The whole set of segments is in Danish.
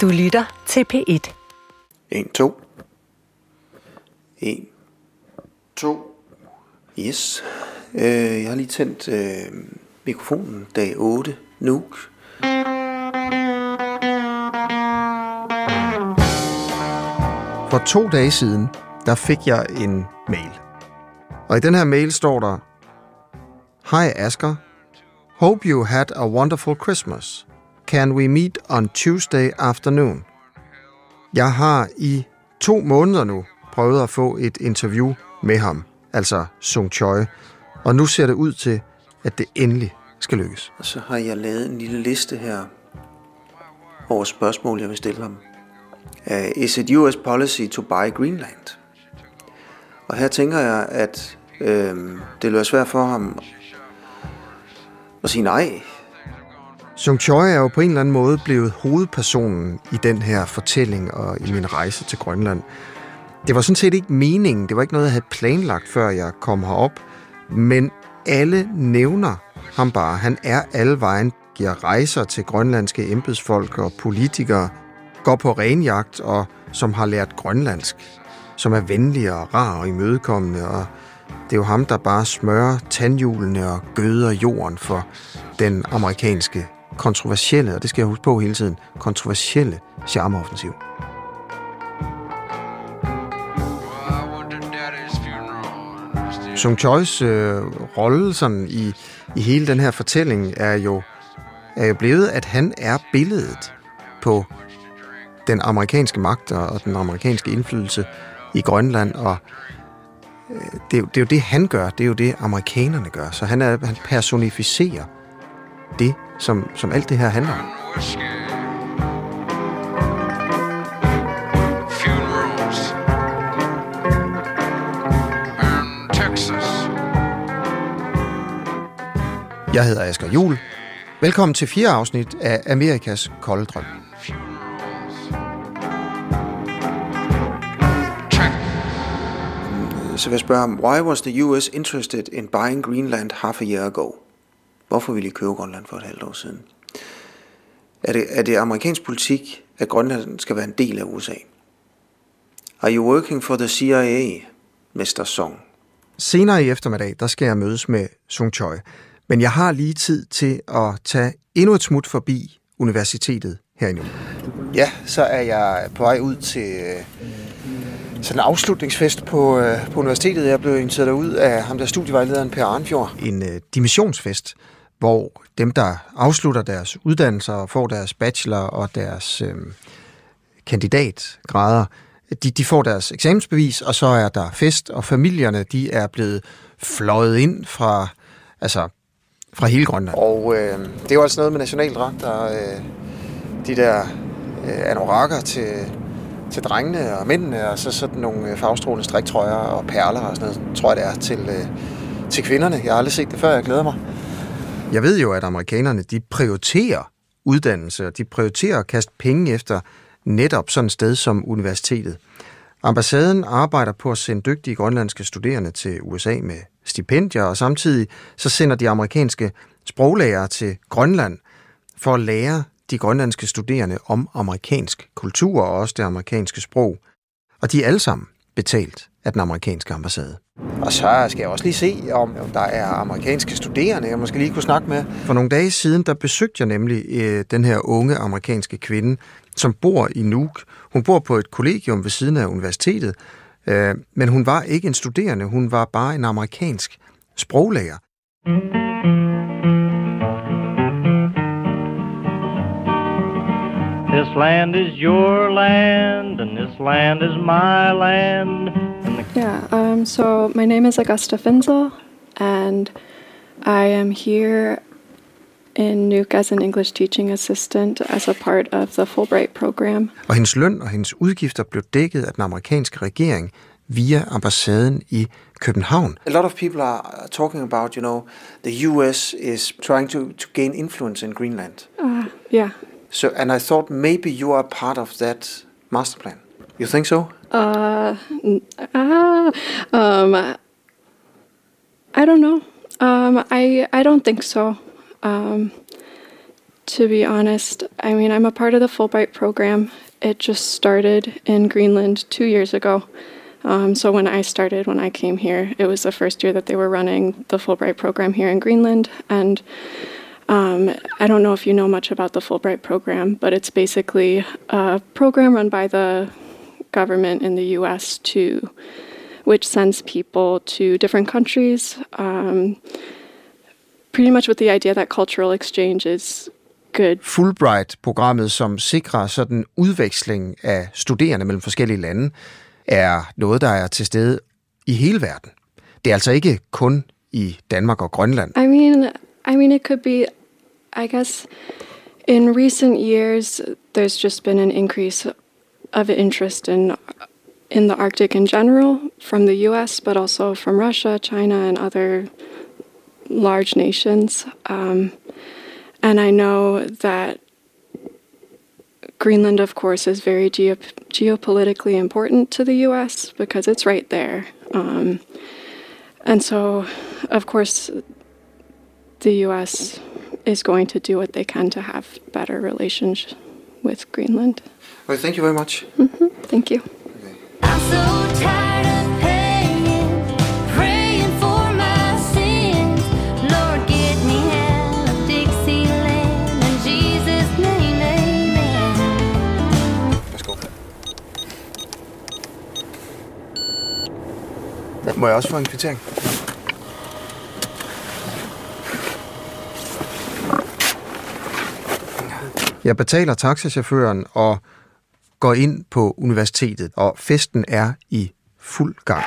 Du lytter til P1. 1, 2. 1, 2. Yes. Øh, jeg har lige tændt øh, mikrofonen dag 8. Nuke. For to dage siden, der fik jeg en mail. Og i den her mail står der, Hej Asger, Hope you had a wonderful Christmas. Can we meet on Tuesday afternoon? Jeg har i to måneder nu prøvet at få et interview med ham, altså Sung Choi, og nu ser det ud til, at det endelig skal lykkes. Og så har jeg lavet en lille liste her over spørgsmål, jeg vil stille ham. Uh, is it US policy to buy Greenland? Og her tænker jeg, at øh, det vil være svært for ham at sige nej. Sung Choi er jo på en eller anden måde blevet hovedpersonen i den her fortælling og i min rejse til Grønland. Det var sådan set ikke meningen, det var ikke noget, jeg havde planlagt, før jeg kom herop, men alle nævner ham bare. Han er alle vejen, giver rejser til grønlandske embedsfolk og politikere, går på renjagt og som har lært grønlandsk, som er venlig og rar og imødekommende, og det er jo ham, der bare smører tandhjulene og gøder jorden for den amerikanske kontroversielle, og det skal jeg huske på hele tiden, kontroversielle charmeoffensiv. Sung Chois øh, rolle sådan i, i hele den her fortælling er jo, er jo blevet, at han er billedet på den amerikanske magt og den amerikanske indflydelse i Grønland, og øh, det, er, det er jo det, han gør, det er jo det, amerikanerne gør. Så han, er, han personificerer det, som, som alt det her handler om. Jeg hedder Asger Jul. Velkommen til fire afsnit af Amerikas kolde drøm. Så vil jeg spørge ham, why was the US interested in buying Greenland half a year ago? Hvorfor ville I købe Grønland for et halvt år siden? Er det, er det amerikansk politik, at Grønland skal være en del af USA? Are you working for the CIA, Mr. Song? Senere i eftermiddag, der skal jeg mødes med Sung Choi. Men jeg har lige tid til at tage endnu et smut forbi universitetet her i Nuuk. Ja, så er jeg på vej ud til øh, sådan en afslutningsfest på, øh, på universitetet. Jeg blev inviteret ud af ham der studievejlederen Per Arnfjord. En øh, dimensionsfest, hvor dem, der afslutter deres uddannelser og får deres bachelor og deres øh, kandidatgrader, de, de får deres eksamensbevis, og så er der fest, og familierne de er blevet fløjet ind fra, altså, fra hele Grønland. Og øh, det er jo altså noget med nationaldragter, øh, de der øh, anorakker til, til drengene og mændene, og så sådan nogle øh, farvestrålende striktrøjer og perler og sådan noget, tror jeg det er, til, øh, til kvinderne. Jeg har aldrig set det før, jeg glæder mig. Jeg ved jo, at amerikanerne de prioriterer uddannelse, og de prioriterer at kaste penge efter netop sådan et sted som universitetet. Ambassaden arbejder på at sende dygtige grønlandske studerende til USA med stipendier, og samtidig så sender de amerikanske sproglærere til Grønland for at lære de grønlandske studerende om amerikansk kultur og også det amerikanske sprog. Og de er alle sammen betalt af den amerikanske ambassade. Og så skal jeg også lige se, om, om der er amerikanske studerende, jeg måske lige kunne snakke med. For nogle dage siden, der besøgte jeg nemlig øh, den her unge amerikanske kvinde, som bor i Nuuk. Hun bor på et kollegium ved siden af universitetet, øh, men hun var ikke en studerende, hun var bare en amerikansk sproglærer. This land is your land, and this land is my land. Yeah, um, so my name is Augusta Finzel, and I am here in Nuuk as an English teaching assistant as a part of the Fulbright program. Og hendes løn og hendes udgifter blev dækket af den amerikanske regering via ambassaden i København. A lot of people are talking about, you know, the US is trying to, to gain influence in Greenland. Uh, yeah. So, and I thought maybe you are part of that master plan. You think so? Uh, uh um, I don't know. Um, I I don't think so. Um, To be honest, I mean, I'm a part of the Fulbright program. It just started in Greenland two years ago. Um, so when I started, when I came here, it was the first year that they were running the Fulbright program here in Greenland. And um, I don't know if you know much about the Fulbright program, but it's basically a program run by the government in the U.S. to, which sends people to different countries, um, pretty much with the idea that cultural exchange is good. Fulbright-programmet, som sikrer sådan udveksling af studerende mellem forskellige lande, er noget, der er til stede i hele verden. Det er altså ikke kun i Danmark og Grønland. I mean, I mean, it could be, I guess, in recent years, there's just been an increase of interest in in the Arctic in general from the U.S., but also from Russia, China, and other large nations. Um, and I know that Greenland, of course, is very geo- geopolitically important to the U.S. because it's right there. Um, and so, of course, the U.S. is going to do what they can to have better relations with Greenland. Well, thank you very much. hmm Thank you. I'm so tired of paying, praying for my sins. Lord, get me out of Dixieland in Jesus' name, amen. Værsgo. Må jeg også få en kvittering? Jeg betaler taxachaufføren og går ind på universitetet, og festen er i fuld gang.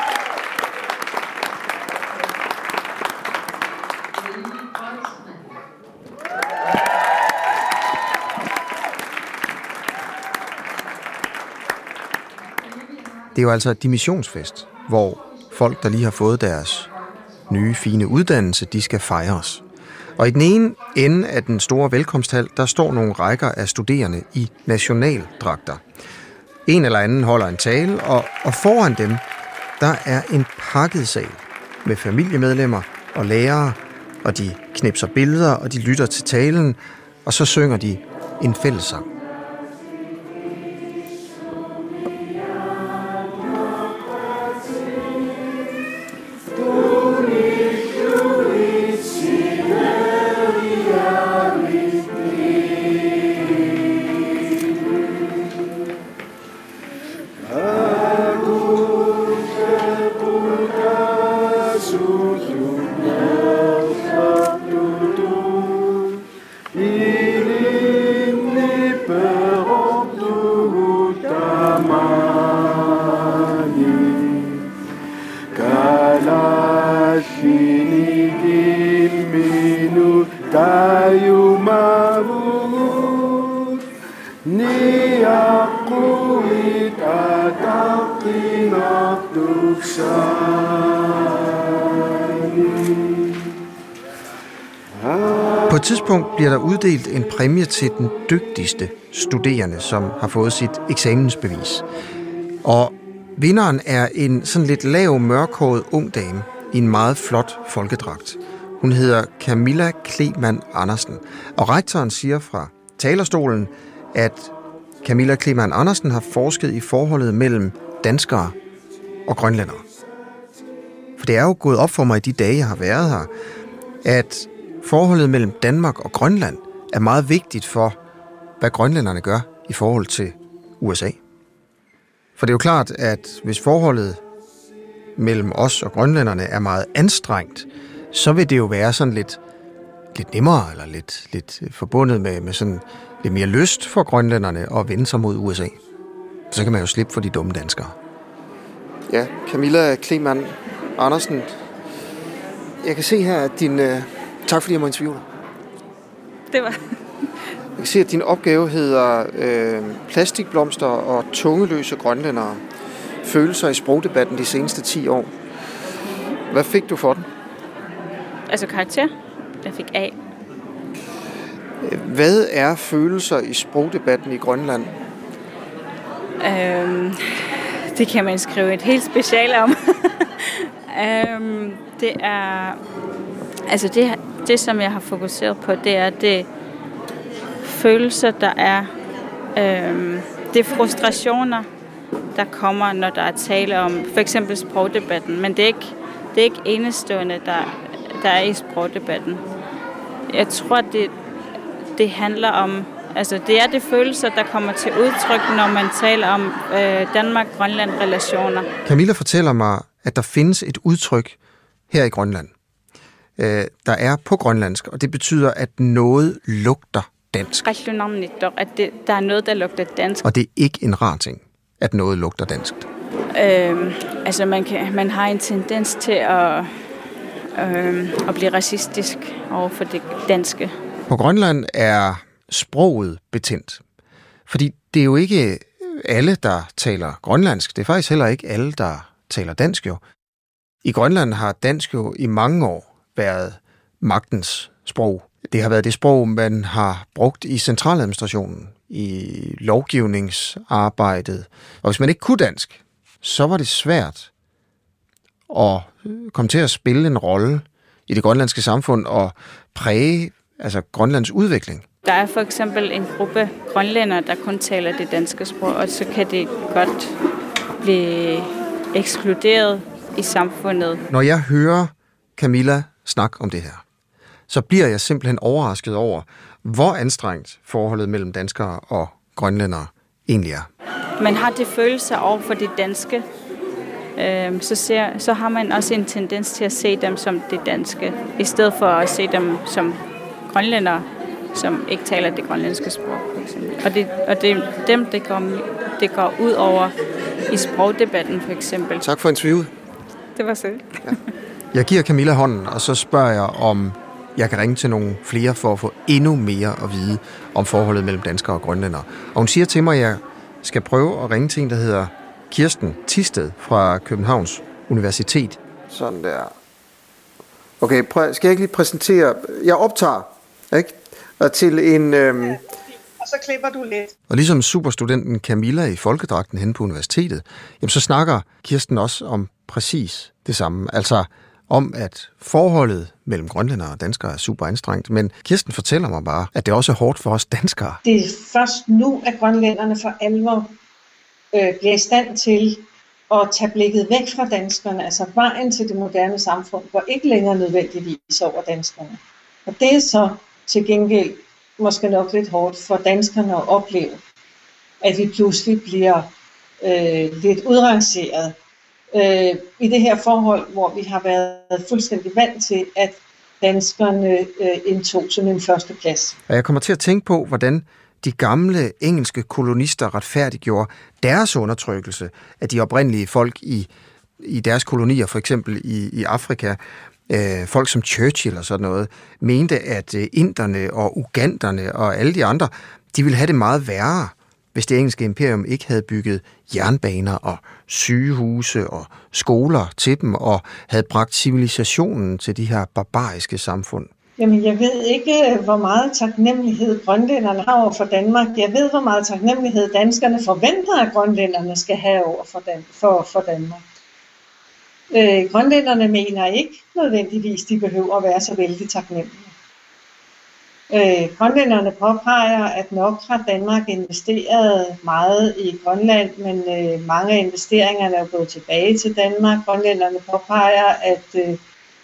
Det er jo altså dimissionsfest, hvor folk, der lige har fået deres nye, fine uddannelse, de skal fejres. Og i den ene ende af den store velkomsthal, der står nogle rækker af studerende i nationaldragter. En eller anden holder en tale, og, og foran dem, der er en pakket sal med familiemedlemmer og lærere, og de knipser billeder, og de lytter til talen, og så synger de en fællessang. På et tidspunkt bliver der uddelt en præmie til den dygtigste studerende, som har fået sit eksamensbevis. Og vinderen er en sådan lidt lav, mørkhåret ung dame i en meget flot folkedragt. Hun hedder Camilla Kleman Andersen, og rektoren siger fra talerstolen, at Camilla Kleman Andersen har forsket i forholdet mellem danskere og grønlændere. For det er jo gået op for mig i de dage, jeg har været her, at forholdet mellem Danmark og Grønland er meget vigtigt for, hvad grønlænderne gør i forhold til USA. For det er jo klart, at hvis forholdet mellem os og grønlænderne er meget anstrengt, så vil det jo være sådan lidt, lidt nemmere, eller lidt, lidt forbundet med, med sådan lidt mere lyst for grønlænderne at vende sig mod USA. Så kan man jo slippe for de dumme danskere. Ja, Camilla Kleman Andersen. Jeg kan se her, at din... Øh, tak fordi jeg må interviewe dig. Det var... Jeg kan se, at din opgave hedder øh, plastikblomster og tungeløse grønlændere. Følelser i sprogdebatten de seneste 10 år. Hvad fik du for den? Altså karakter. Jeg fik A. Hvad er følelser i sprogdebatten i Grønland? Øhm, det kan man skrive et helt special om. øhm, det er... Altså det, det, som jeg har fokuseret på, det er det følelser, der er. Øhm, det er frustrationer, der kommer, når der er tale om for eksempel sprogdebatten. Men det er ikke, det er ikke enestående, der, der er i sprogdebatten. Jeg tror, det, det handler om... Altså, det er de følelser, der kommer til udtryk, når man taler om øh, Danmark-Grønland-relationer. Camilla fortæller mig, at der findes et udtryk her i Grønland, øh, der er på grønlandsk, og det betyder, at noget lugter dansk. At det, der er noget, der lugter dansk. Og det er ikke en rar ting, at noget lugter dansk. Øhm, altså, man, kan, man har en tendens til at, øhm, at blive racistisk over for det danske. På Grønland er sproget betændt. Fordi det er jo ikke alle, der taler grønlandsk. Det er faktisk heller ikke alle, der taler dansk jo. I Grønland har dansk jo i mange år været magtens sprog. Det har været det sprog, man har brugt i centraladministrationen, i lovgivningsarbejdet. Og hvis man ikke kunne dansk, så var det svært at komme til at spille en rolle i det grønlandske samfund og præge altså Grønlands udvikling. Der er for eksempel en gruppe grønlændere, der kun taler det danske sprog, og så kan det godt blive ekskluderet i samfundet. Når jeg hører Camilla snakke om det her, så bliver jeg simpelthen overrasket over, hvor anstrengt forholdet mellem danskere og grønlændere egentlig er. Man har det følelser over for det danske, øhm, så, ser, så har man også en tendens til at se dem som det danske, i stedet for at se dem som grønlændere, som ikke taler det grønlandske sprog. For eksempel. Og, det, og det er dem, det går, det går ud over i sprogdebatten for eksempel. Tak for interviewet. Det var så. Jeg giver Camilla hånden, og så spørger jeg, om jeg kan ringe til nogle flere for at få endnu mere at vide om forholdet mellem danskere og grønlændere. Og hun siger til mig, at jeg skal prøve at ringe til en, der hedder Kirsten Tisted fra Københavns Universitet. Sådan der. Okay, prøv, skal jeg ikke lige præsentere... Jeg optager, ikke? Og til en... Øhm, og så klipper du lidt. og ligesom superstudenten Camilla i folkedragten hen på universitetet, jamen så snakker Kirsten også om præcis det samme. Altså om, at forholdet mellem grønlændere og danskere er super anstrengt. Men Kirsten fortæller mig bare, at det også er hårdt for os danskere. Det er først nu, at grønlænderne for alvor øh, bliver i stand til at tage blikket væk fra danskerne. Altså vejen til det moderne samfund går ikke længere nødvendigvis over danskerne. Og det er så til gengæld måske nok lidt hårdt for danskerne at opleve, at vi pludselig bliver øh, lidt udrangeret øh, i det her forhold, hvor vi har været fuldstændig vant til, at danskerne øh, indtog som en første plads. Og jeg kommer til at tænke på, hvordan de gamle engelske kolonister retfærdiggjorde deres undertrykkelse af de oprindelige folk i, i deres kolonier, for eksempel i, i Afrika. Øh, folk som Churchill og sådan noget, mente, at øh, inderne og uganderne og alle de andre, de ville have det meget værre, hvis det engelske imperium ikke havde bygget jernbaner og sygehuse og skoler til dem og havde bragt civilisationen til de her barbariske samfund. Jamen, jeg ved ikke, øh, hvor meget taknemmelighed grønlænderne har over for Danmark. Jeg ved, hvor meget taknemmelighed danskerne forventer, at grønlænderne skal have over for, Dan- for, for Danmark. Øh, grønlænderne mener ikke nødvendigvis, de behøver at være så vældig taknemmelige. Øh, grønlænderne påpeger, at nok har Danmark investeret meget i Grønland, men øh, mange af investeringerne er gået tilbage til Danmark. Grønlænderne påpeger, at, øh,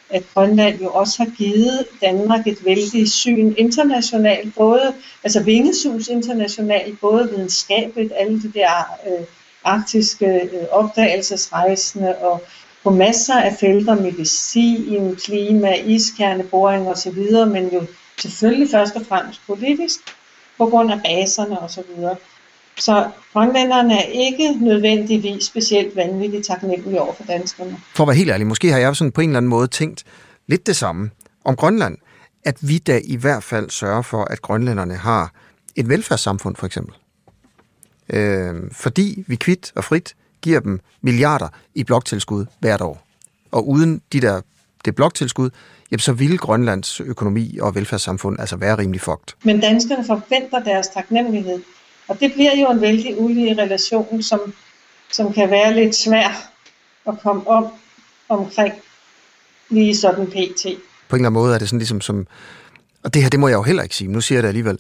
at Grønland jo også har givet Danmark et vældig syn internationalt, både altså vingesus internationalt, både videnskabeligt, alle de der øh, arktiske øh, opdagelsesrejsende og på masser af felter, medicin, klima, iskerneboring osv., men jo selvfølgelig først og fremmest politisk, på grund af baserne osv. Så, grønlænderne er ikke nødvendigvis specielt vanvittigt taknemmelige over for danskerne. For at være helt ærlig, måske har jeg sådan på en eller anden måde tænkt lidt det samme om Grønland, at vi da i hvert fald sørger for, at grønlænderne har et velfærdssamfund for eksempel. Øh, fordi vi kvidt og frit giver dem milliarder i bloktilskud hvert år. Og uden de der, det bloktilskud, jamen så ville Grønlands økonomi og velfærdssamfund altså være rimelig fucked. Men danskerne forventer deres taknemmelighed. Og det bliver jo en vældig ulige relation, som, som kan være lidt svær at komme om omkring lige sådan pt. På en eller anden måde er det sådan ligesom som, og det her, det må jeg jo heller ikke sige, nu siger jeg det alligevel,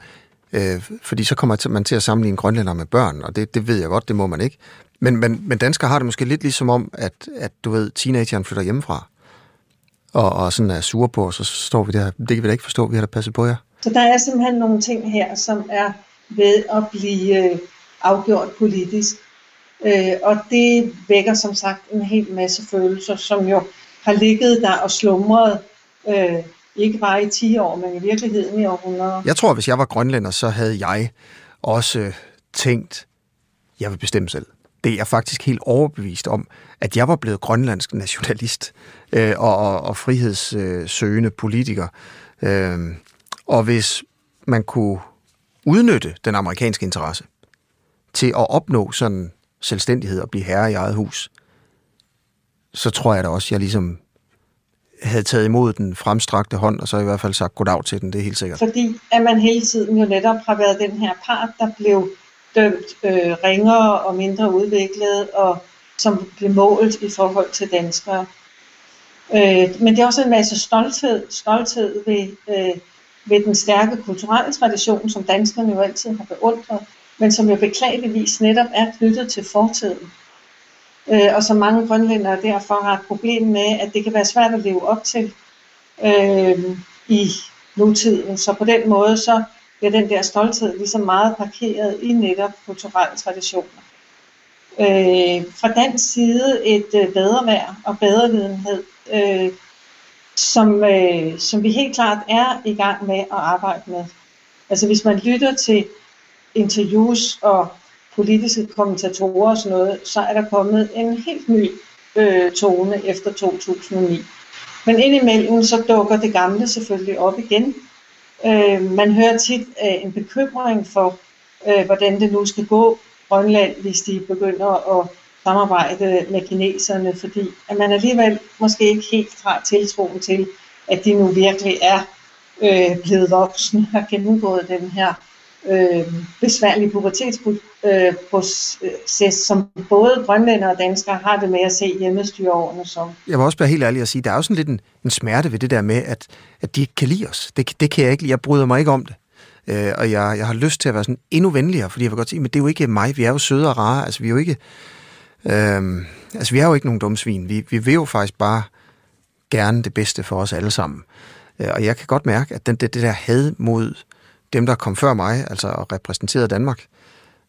Øh, fordi så kommer man til at sammenligne grønlænder med børn, og det, det ved jeg godt, det må man ikke. Men, men, men danskere har det måske lidt ligesom om, at, at du ved, teenageren flytter hjemmefra, og, og sådan er sure på, og så står vi der, det kan vi da ikke forstå, vi har da passet på jer. Så der er simpelthen nogle ting her, som er ved at blive øh, afgjort politisk. Øh, og det vækker som sagt en hel masse følelser, som jo har ligget der og slumret, øh, ikke bare i 10 år, men i virkeligheden i århundreder. Jeg tror, hvis jeg var grønlænder, så havde jeg også tænkt, jeg vil bestemme selv. Det er jeg faktisk helt overbevist om, at jeg var blevet grønlandsk nationalist øh, og, og, og frihedssøgende politiker. Øh, og hvis man kunne udnytte den amerikanske interesse til at opnå sådan selvstændighed og blive herre i eget hus, så tror jeg da også, at jeg ligesom havde taget imod den fremstrakte hånd, og så i hvert fald sagt goddag til den, det er helt sikkert. Fordi at man hele tiden jo netop har været den her part, der blev dømt øh, ringere og mindre udviklet, og som blev målt i forhold til danskere. Øh, men det er også en masse stolthed, stolthed ved, øh, ved den stærke kulturelle tradition, som danskerne jo altid har beundret, men som jo beklageligvis netop er knyttet til fortiden. Øh, og som mange grønlændere derfor har et problem med, at det kan være svært at leve op til øh, i nutiden. Så på den måde, så bliver den der stolthed ligesom meget parkeret i netop kulturelle traditioner. Øh, fra den side et øh, bedre vær og bedre videnhed, øh, som, øh, som vi helt klart er i gang med at arbejde med. Altså hvis man lytter til interviews og politiske kommentatorer og sådan noget, så er der kommet en helt ny øh, tone efter 2009. Men indimellem så dukker det gamle selvfølgelig op igen. Øh, man hører tit øh, en bekymring for, øh, hvordan det nu skal gå Grønland, hvis de begynder at samarbejde med kineserne, fordi at man alligevel måske ikke helt har tiltroen til, at de nu virkelig er øh, blevet voksne, har gennemgået den her øh, besværlig pubertetsproces, øh, som både grønlænder og danskere har det med at se hjemmestyreårene som. Jeg vil også være helt ærlig at sige, der er jo sådan lidt en, en smerte ved det der med, at, at de ikke kan lide os. Det, det kan jeg ikke lide. Jeg bryder mig ikke om det. Øh, og jeg, jeg har lyst til at være sådan endnu venligere, fordi jeg vil godt sige, men det er jo ikke mig. Vi er jo søde og rare. Altså, vi er jo ikke... Øh, altså, vi er jo ikke nogen dumme svin. Vi, vi vil jo faktisk bare gerne det bedste for os alle sammen. Øh, og jeg kan godt mærke, at den, det, det der had mod dem, der kom før mig, altså og repræsenterede Danmark,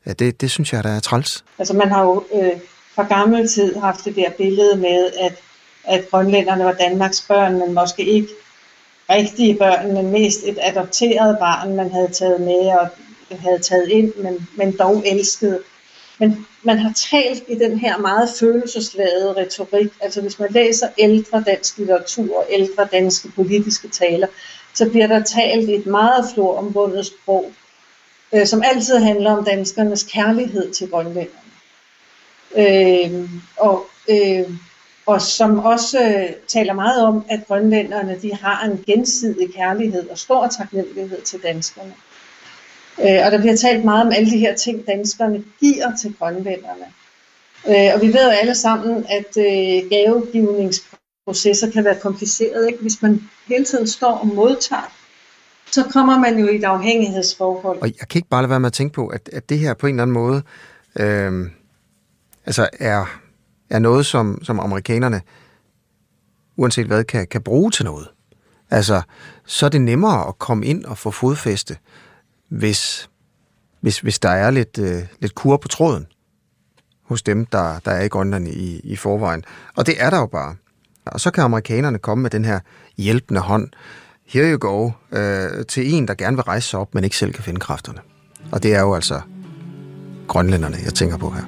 ja, det, det synes jeg, der er træls. Altså man har jo øh, fra gammel tid haft det der billede med, at, at grønlænderne var Danmarks børn, men måske ikke rigtige børn, men mest et adopteret barn, man havde taget med og havde taget ind, men, men dog elsket. Men man har talt i den her meget følelsesladede retorik. Altså hvis man læser ældre dansk litteratur og ældre danske politiske taler, så bliver der talt et meget florombundet sprog, øh, som altid handler om danskernes kærlighed til grønlænderne. Øh, og, øh, og som også øh, taler meget om, at grønlænderne de har en gensidig kærlighed og stor taknemmelighed til danskerne. Øh, og der bliver talt meget om alle de her ting, danskerne giver til grønlænderne. Øh, og vi ved jo alle sammen, at øh, gavegivningsprocesser kan være komplicerede. Ikke? Hvis man hele tiden står og modtager, så kommer man jo i et afhængighedsforhold. Og jeg kan ikke bare lade være med at tænke på, at, at det her på en eller anden måde øh, altså er, er noget, som, som amerikanerne, uanset hvad, kan, kan bruge til noget. Altså, så er det nemmere at komme ind og få fodfæste, hvis, hvis, hvis der er lidt, øh, lidt kur på tråden hos dem, der, der er i Grønland i, i forvejen. Og det er der jo bare. Og så kan amerikanerne komme med den her hjælpende hånd, here you go, øh, til en, der gerne vil rejse sig op, men ikke selv kan finde kræfterne. Og det er jo altså grønlænderne, jeg tænker på her.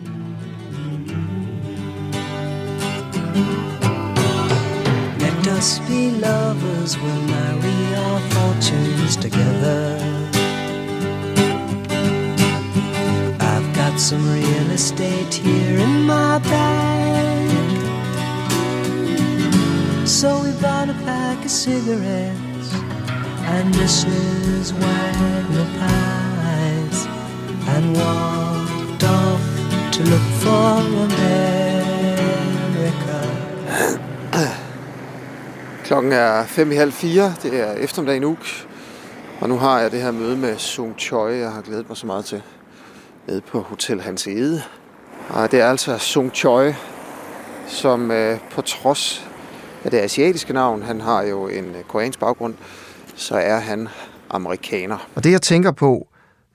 Let us be lovers, we'll marry our fortunes together. I've got some real estate here in my pack of cigarettes and Mrs. Wagner pies and walked off to look for America. Klokken er fem i halv fire. Det er eftermiddag i Og nu har jeg det her møde med Sung Choi, jeg har glædet mig så meget til, nede på Hotel Hans Ede. Og det er altså Sung Choi, som øh, på trods af det asiatiske navn, han har jo en øh, koreansk baggrund, så er han amerikaner. Og det jeg tænker på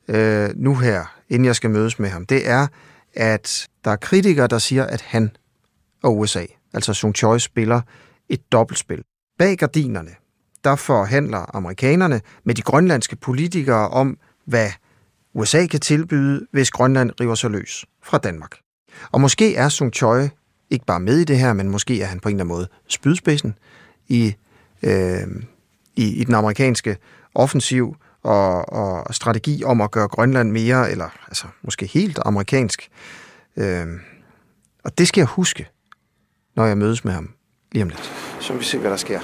øh, nu her, inden jeg skal mødes med ham, det er, at der er kritikere, der siger, at han og USA, altså Sung Choi, spiller et dobbeltspil. Bag gardinerne, der forhandler amerikanerne med de grønlandske politikere om, hvad USA kan tilbyde, hvis Grønland river sig løs fra Danmark. Og måske er Sung Choi ikke bare med i det her, men måske er han på en eller anden måde spydspidsen i, øh, i, i den amerikanske offensiv og, og strategi om at gøre Grønland mere, eller altså måske helt amerikansk. Øh, og det skal jeg huske, når jeg mødes med ham lige om lidt. Så vi se, hvad der sker.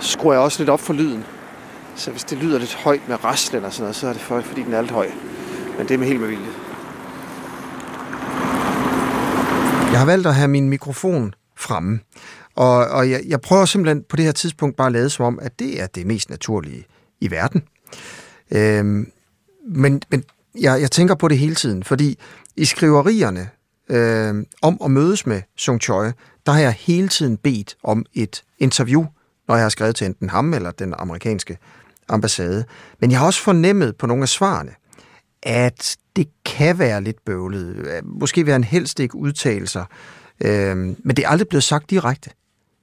Så skruer jeg også lidt op for lyden. Så hvis det lyder lidt højt med raslen og sådan noget, så er det for, fordi den er lidt høj. Men det er med helt med vilje. Jeg har valgt at have min mikrofon fremme. Og, og jeg, jeg prøver simpelthen på det her tidspunkt bare at lade som om, at det er det mest naturlige i verden. Øhm, men men jeg, jeg tænker på det hele tiden, fordi i skriverierne øh, om at mødes med Sung Choi, der har jeg hele tiden bedt om et interview, når jeg har skrevet til enten ham eller den amerikanske ambassade. Men jeg har også fornemmet på nogle af svarene, at det kan være lidt bøvlet. Måske vil han helst ikke udtale sig. Øh, men det er aldrig blevet sagt direkte,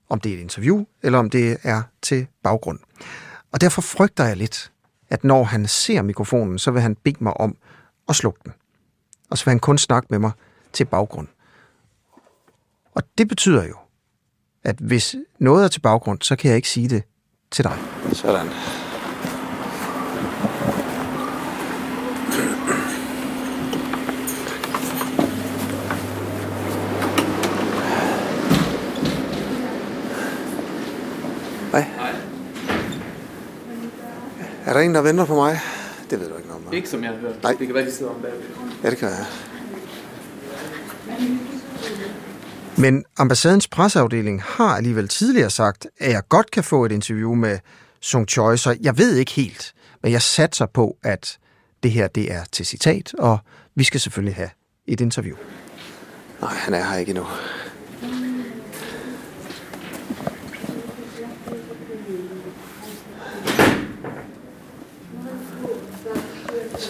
om det er et interview, eller om det er til baggrund. Og derfor frygter jeg lidt, at når han ser mikrofonen, så vil han bede mig om at slukke den. Og så vil han kun snakke med mig til baggrund. Og det betyder jo, at hvis noget er til baggrund, så kan jeg ikke sige det til dig. Sådan. Der en, der venter på mig? Det ved du ikke noget om. Ikke som jeg har hørt. Nej. Det kan være, de sidder om bagved. Ja, det kan jeg. Men ambassadens presseafdeling har alligevel tidligere sagt, at jeg godt kan få et interview med Sung Choi, så jeg ved ikke helt. Men jeg satser på, at det her det er til citat, og vi skal selvfølgelig have et interview. Nej, han er her ikke endnu.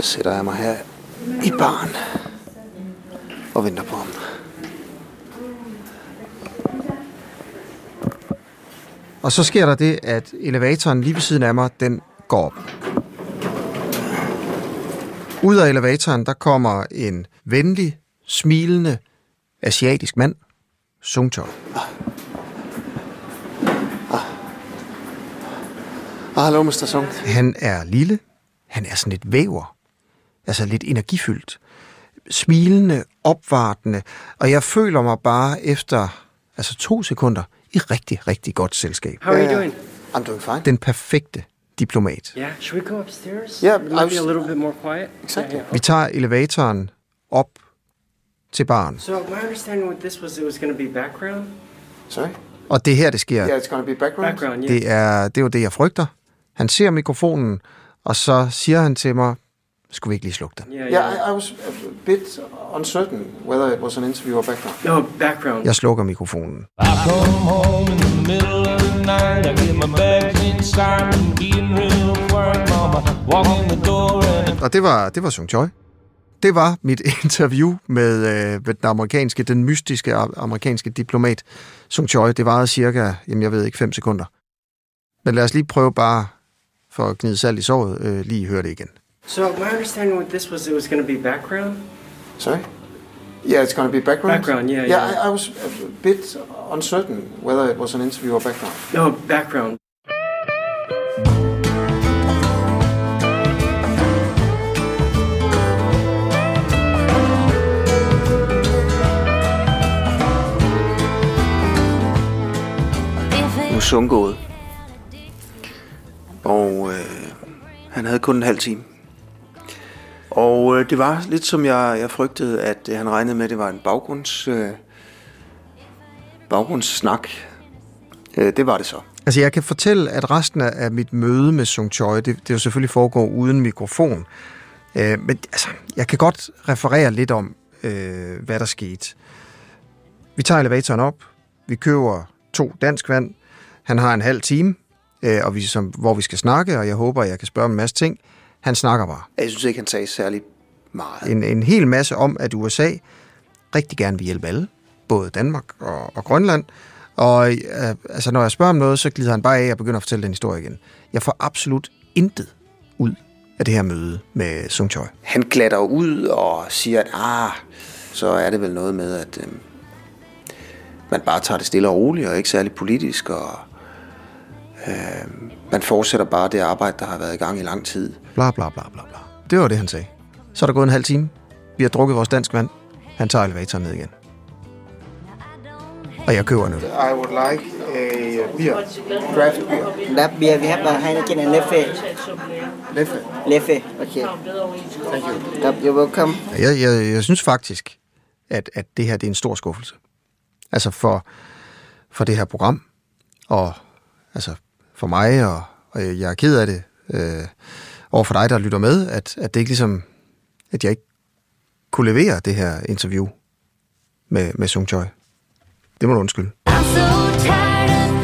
Sætter jeg mig her i baren og venter på ham. Og så sker der det, at elevatoren lige ved siden af mig, den går op. Ud af elevatoren, der kommer en venlig, smilende, asiatisk mand, Sung Choi. Ah, hallo, Mr. Sung. Han er lille. Han er sådan lidt væver. Altså lidt energifyldt. Smilende, opvartende. Og jeg føler mig bare efter altså to sekunder i rigtig, rigtig godt selskab. How are you doing? I'm doing fine. Den perfekte diplomat. Yeah, should we go upstairs? Yeah, I maybe was- a little bit more quiet. Exactly. Yeah, yeah. Vi tager elevatoren op til baren. So my understanding with this was it was going to be background. Sorry? Og det er her, det sker. Yeah, it's going to be background. Background, yeah. Det er, det er jo det, jeg frygter. Han ser mikrofonen, og så siger han til mig, skulle vi ikke lige slukke den? Yeah, Yeah, yeah. I, I was a bit uncertain whether it was an interview or background. No background. Jeg slukker mikrofonen. I come home in the middle of the night. I get my bags inside and getting real work, mama. Walk in the door and Og det var, det var Sung Choi. Det var mit interview med, øh, med den amerikanske, den mystiske amerikanske diplomat Sung Choi. Det varede cirka, jamen jeg ved ikke, 5 sekunder. Men lad os lige prøve bare, for at gnide salt i såret, øh, lige høre det igen. So my understanding with this was it was going to be background. Sorry? Yeah, it's going to be background. Background, yeah, Yeah, yeah. I, I was a bit uncertain whether it was an interview or background. No background. Nu er Sung gået. Og øh, han havde kun en halv time. Og øh, det var lidt som jeg, jeg frygtede, at øh, han regnede med, at det var en baggrunds, øh, baggrundssnak. Øh, det var det så. Altså, jeg kan fortælle, at resten af mit møde med Sung Choi, det, det jo selvfølgelig foregår uden mikrofon. Øh, men altså, jeg kan godt referere lidt om, øh, hvad der skete. Vi tager elevatoren op, vi køber to dansk vand, han har en halv time, øh, og vi, som, hvor vi skal snakke, og jeg håber, jeg kan spørge om en masse ting. Han snakker bare. Jeg synes ikke, han sagde særlig meget. En, en hel masse om, at USA rigtig gerne vil hjælpe alle, både Danmark og, og Grønland. Og øh, altså, når jeg spørger om noget, så glider han bare af og begynder at fortælle den historie igen. Jeg får absolut intet ud af det her møde med Sung Choi. Han glatter ud og siger, at ah, så er det vel noget med, at øh, man bare tager det stille og roligt, og ikke særlig politisk, og øh, man fortsætter bare det arbejde, der har været i gang i lang tid. Bla, bla, bla, bla, bla. Det var det, han sagde. Så er der gået en halv time. Vi har drukket vores dansk vand. Han tager elevatoren ned igen. Og jeg køber nu. I would like a beer. Draft beer. That beer we have a Heineken and Leffe. Leffe. Leffe, okay. Thank you. You're welcome. Jeg, jeg, jeg synes faktisk, at, at det her det er en stor skuffelse. Altså for, for det her program, og altså for mig, og, og jeg er ked af det, øh, over for dig, der lytter med, at, at det ikke ligesom, at jeg ikke kunne levere det her interview med, med Sung Choi. Det må du undskylde. I'm so tired of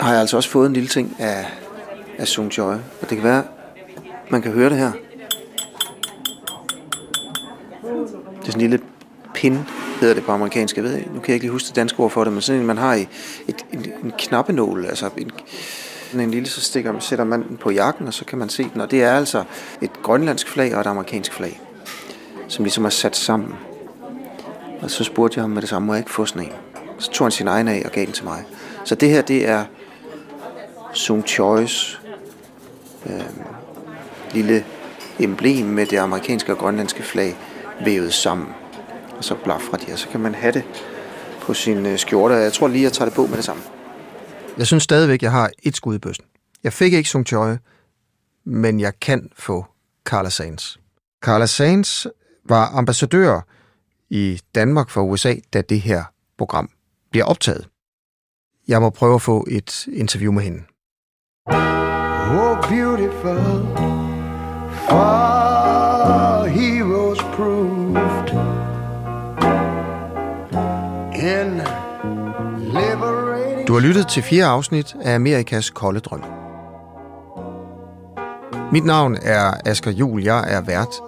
har jeg altså også fået en lille ting af, af Sung Joy. Og det kan være, man kan høre det her. Det er sådan en lille pin, hedder det på amerikansk. Jeg ved nu kan jeg ikke lige huske det danske ord for det, men sådan en, man har i et, en, en knappenål, altså en, sådan en lille, så stikker, sætter man den på jakken, og så kan man se den. Og det er altså et grønlandsk flag og et amerikansk flag, som ligesom er sat sammen. Og så spurgte jeg ham med det samme, må jeg ikke få sådan en? Så tog han sin egen af og gav den til mig. Så det her, det er Sung Choi's øh, lille emblem med det amerikanske og grønlandske flag vævet sammen. Og så blafrer de, og så kan man have det på sin øh, skjorte. Jeg tror lige, jeg tager det på med det samme. Jeg synes stadigvæk, jeg har et skud i bøssen. Jeg fik ikke Sung Choi, men jeg kan få Carla Sands. Carla Sands var ambassadør i Danmark for USA, da det her program bliver optaget. Jeg må prøve at få et interview med hende. Oh, beautiful, for heroes proved in liberating. Du har lyttet til fire afsnit af Amerikas kolde drøm. Mit navn er Asger Jul, jeg er vært.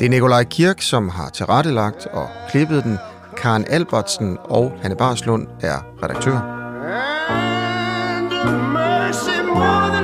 Det er Nikolaj Kirk, som har tilrettelagt og klippet den. Karen Albertsen og Hanne Barslund er redaktør. And mercy more than